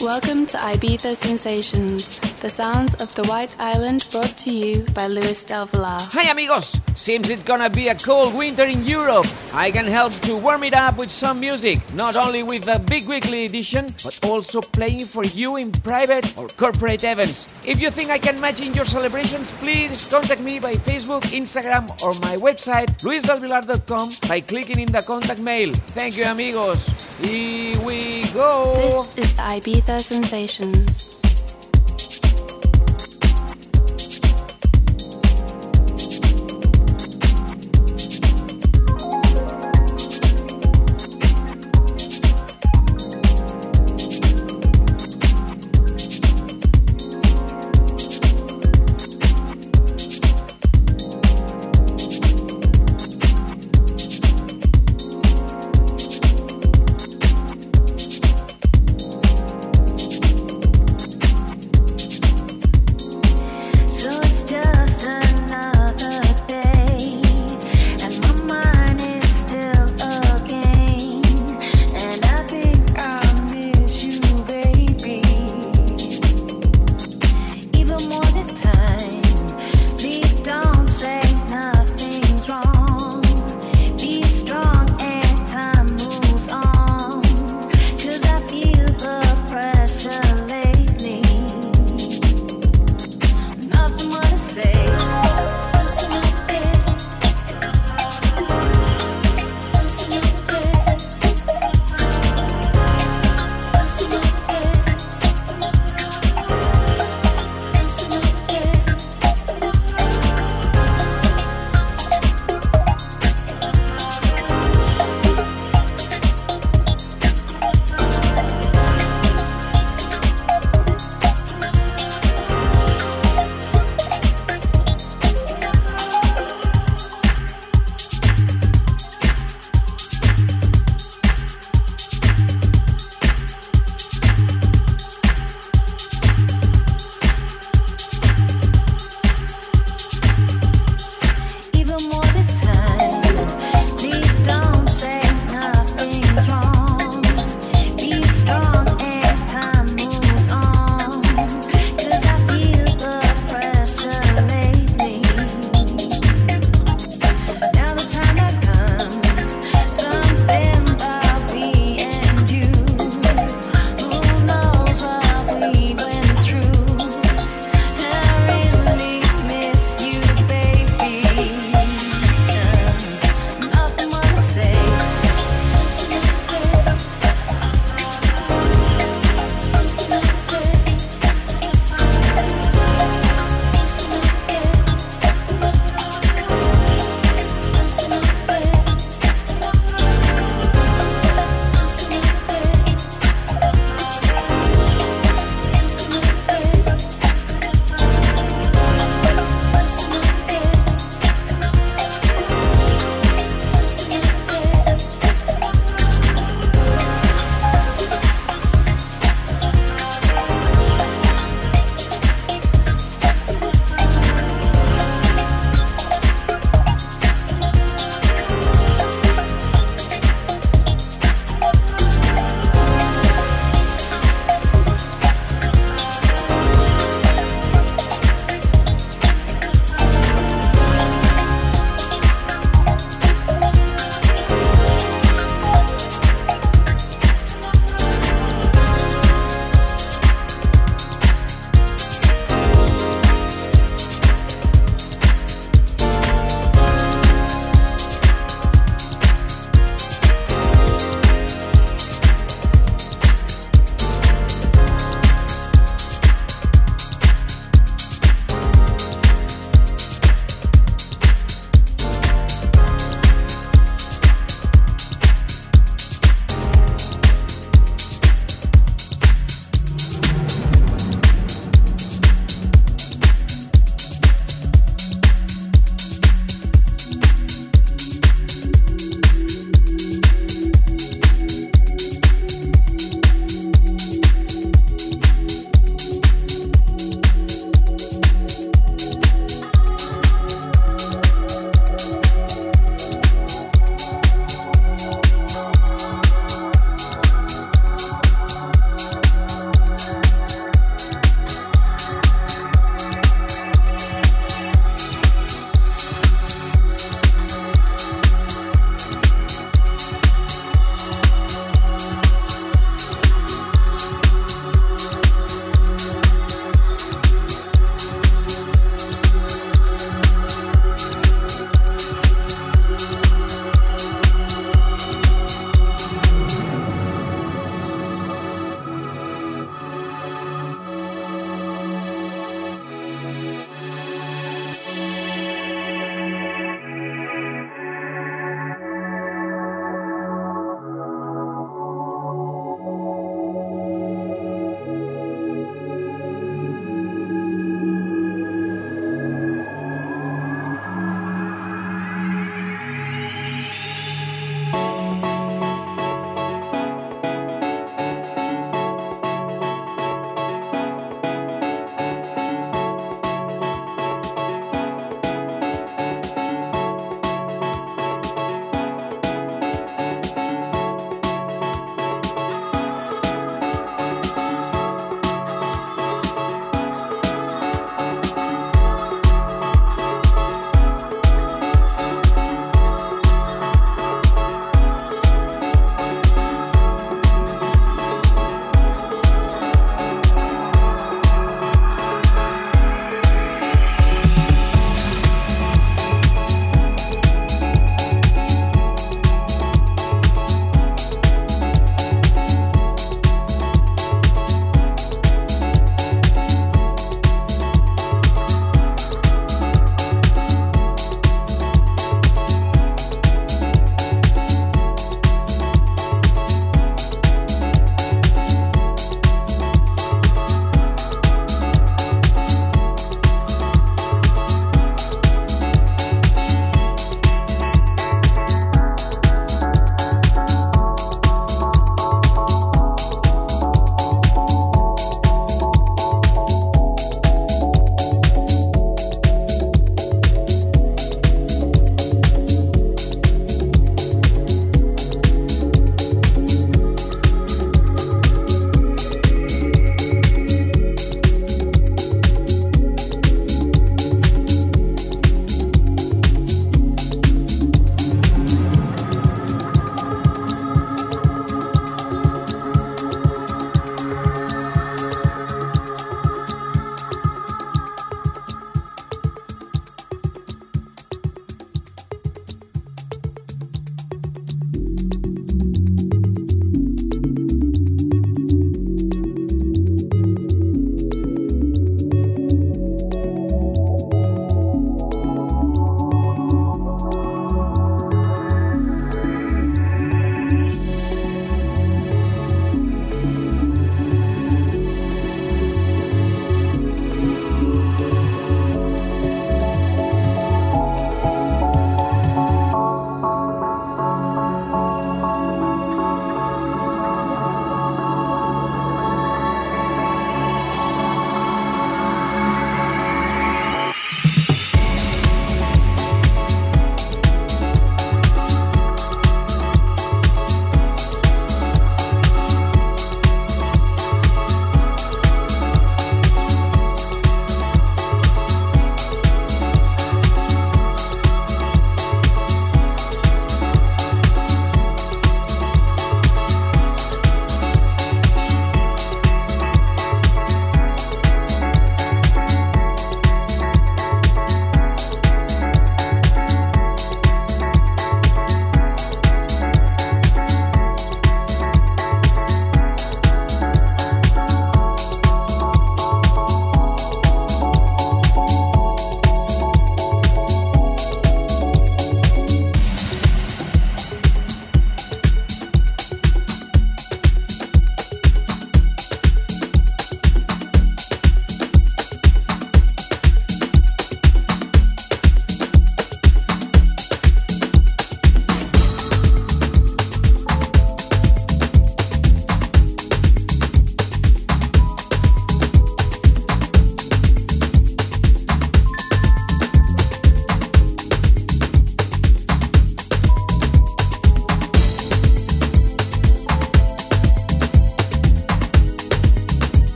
Welcome to Ibiza Sensations, the sounds of the White Island brought to you by Luis Del Villar. Hi amigos! Seems it's gonna be a cold winter in Europe. I can help to warm it up with some music, not only with a big weekly edition, but also playing for you in private or corporate events. If you think I can match in your celebrations, please contact me by Facebook, Instagram, or my website, luisdelvillar.com by clicking in the contact mail. Thank you amigos! Here we go! This is the Ibiza Sensations.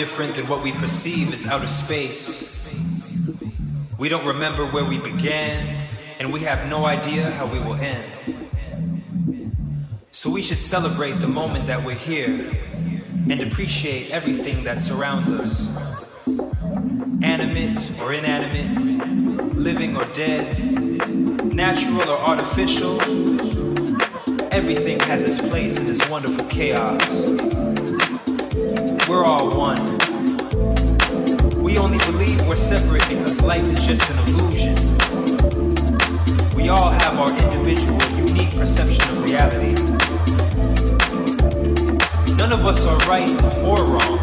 Different than what we perceive as outer space. We don't remember where we began, and we have no idea how we will end. So we should celebrate the moment that we're here and appreciate everything that surrounds us. Animate or inanimate, living or dead, natural or artificial, everything has its place in this wonderful chaos. We're all one. We only believe we're separate because life is just an illusion. We all have our individual, unique perception of reality. None of us are right or wrong.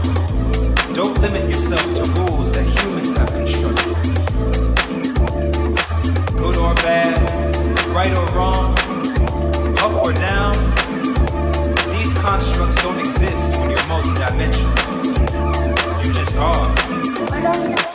Don't limit yourself to rules that humans have constructed. Good or bad, right or wrong, up or down, these constructs don't exist when you're multidimensional. You just are.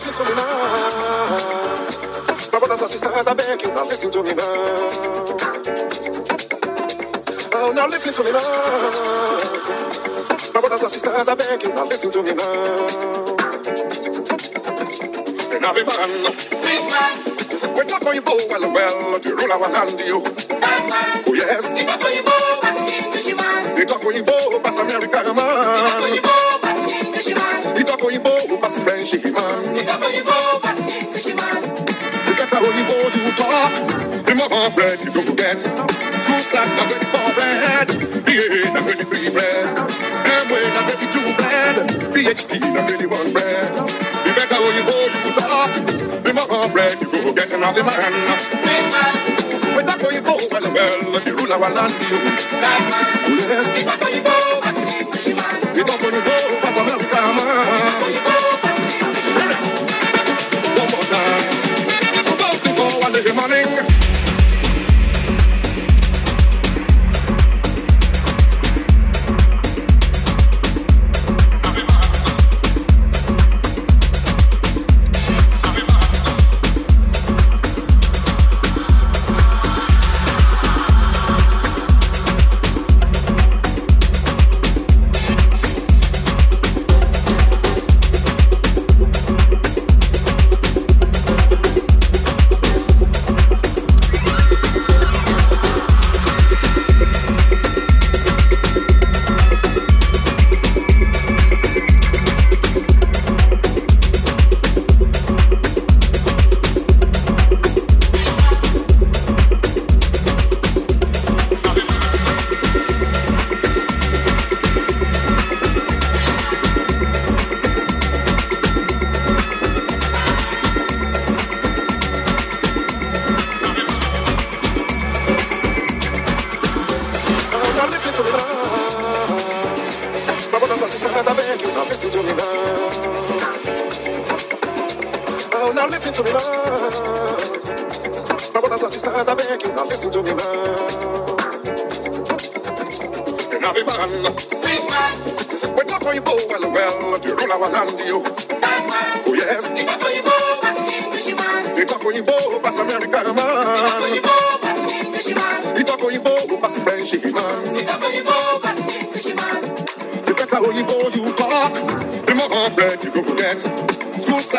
Listen to me now. My brothers and sisters, I beg you, now listen to me now. Oh, now listen to me now. My brothers and sisters, I beg you, now listen to me now. And every man, Which man? we talk on you well, well, to rule our land, you. Man. Oh, yes. Ito ko yung bo, basi English man. We talk on you pass America, Ito ko man. yung bo, basi English man. We talk on you pass French, man. Ito ko yung bo, basi English man. The better Oyibo you talk, the more bread you go get. School sacks not ready for bread, BA not ready free bread. Amway not ready to bread, PhD not ready one bread. The better Oyibo you talk, the more bread you go get. The man, Which man? we talk Oyibo well well, the rule our land you. Man. Oh yes, ko yung pass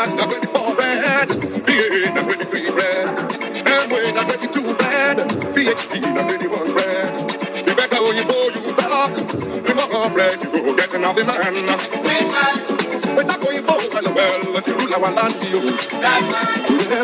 Sacks not ready for bread, BA not ready free bread. Amway not ready to bread, PhD not ready one bread. The better Oyibo you talk, the more bread you go get. The man, man? we talk Oyibo well well, to rule our land you. That man.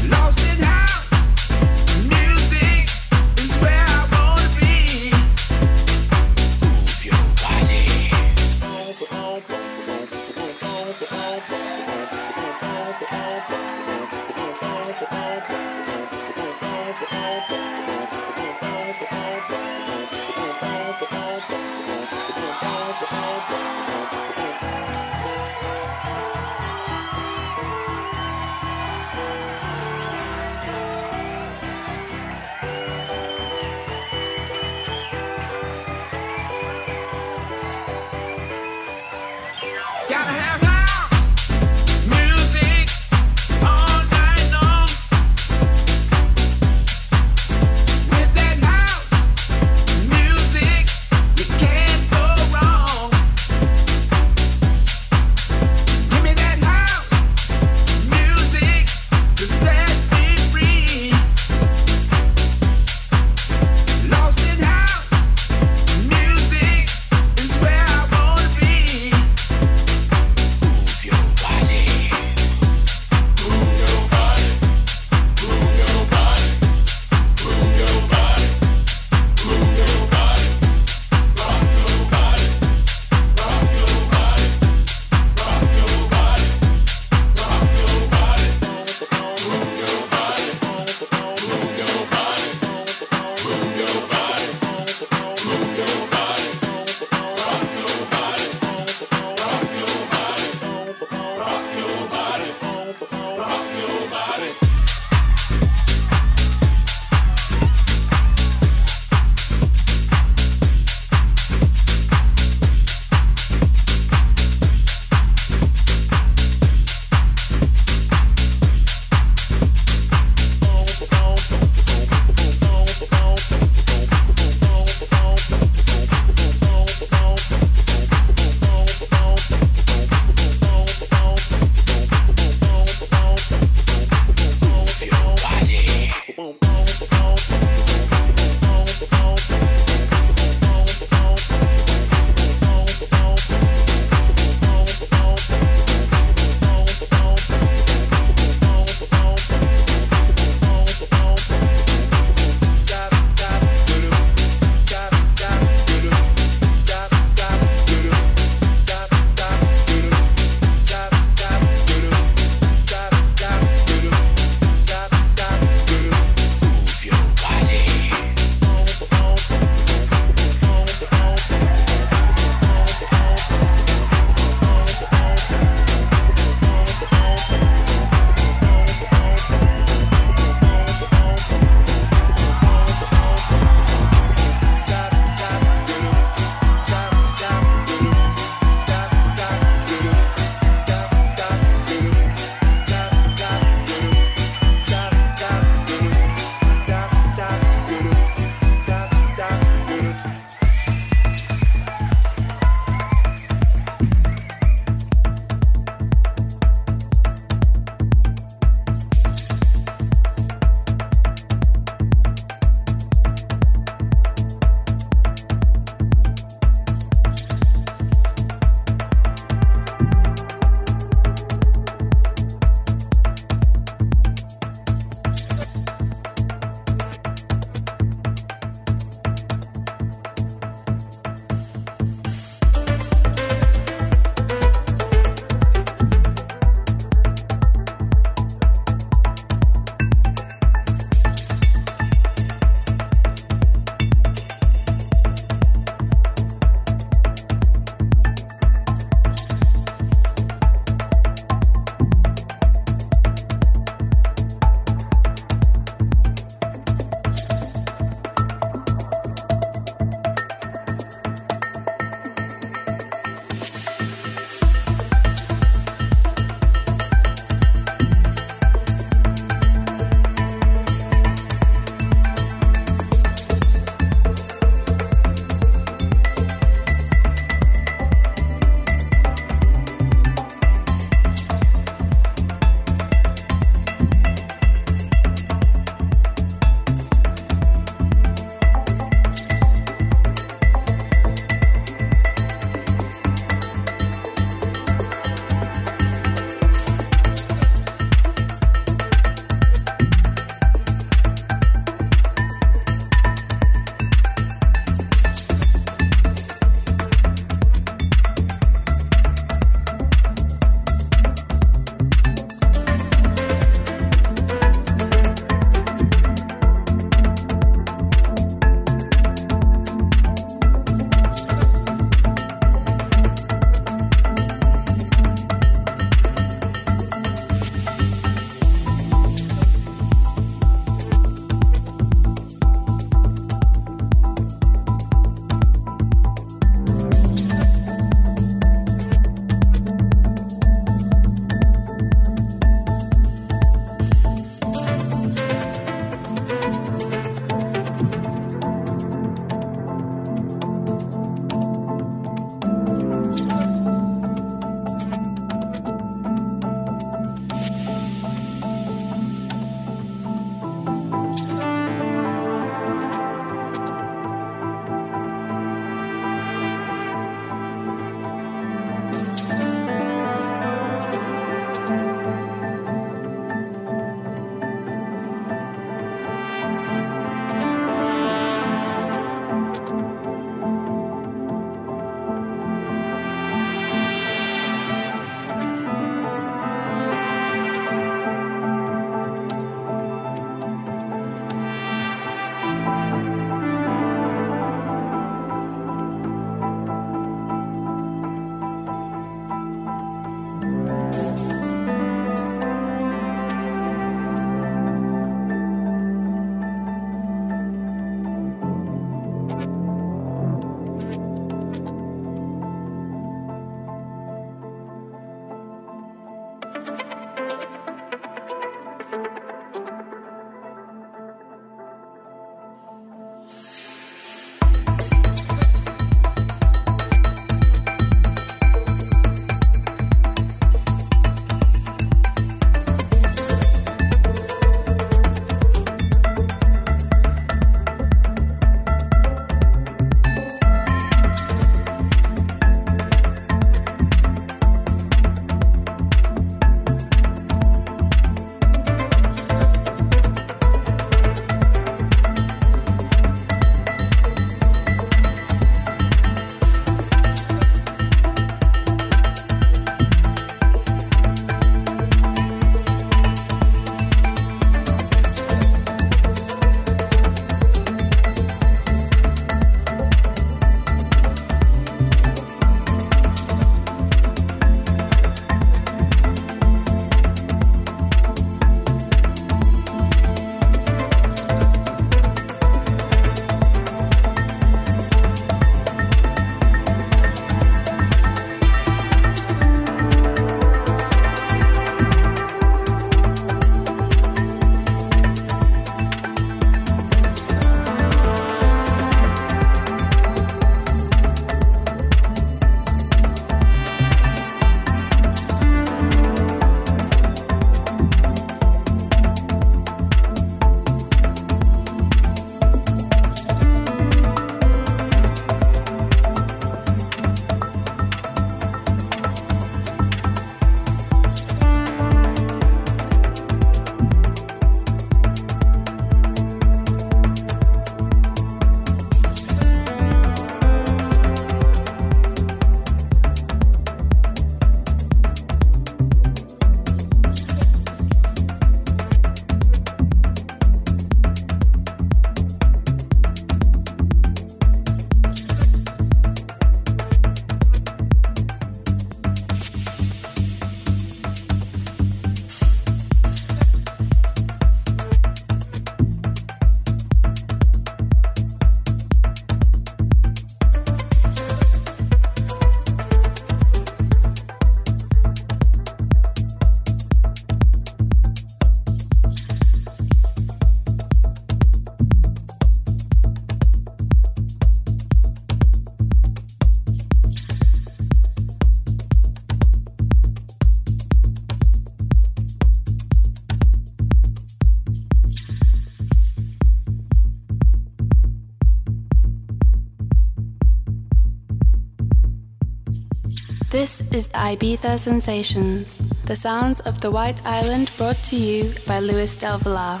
This is Ibiza Sensations, the sounds of the White Island brought to you by Luis Del Villar.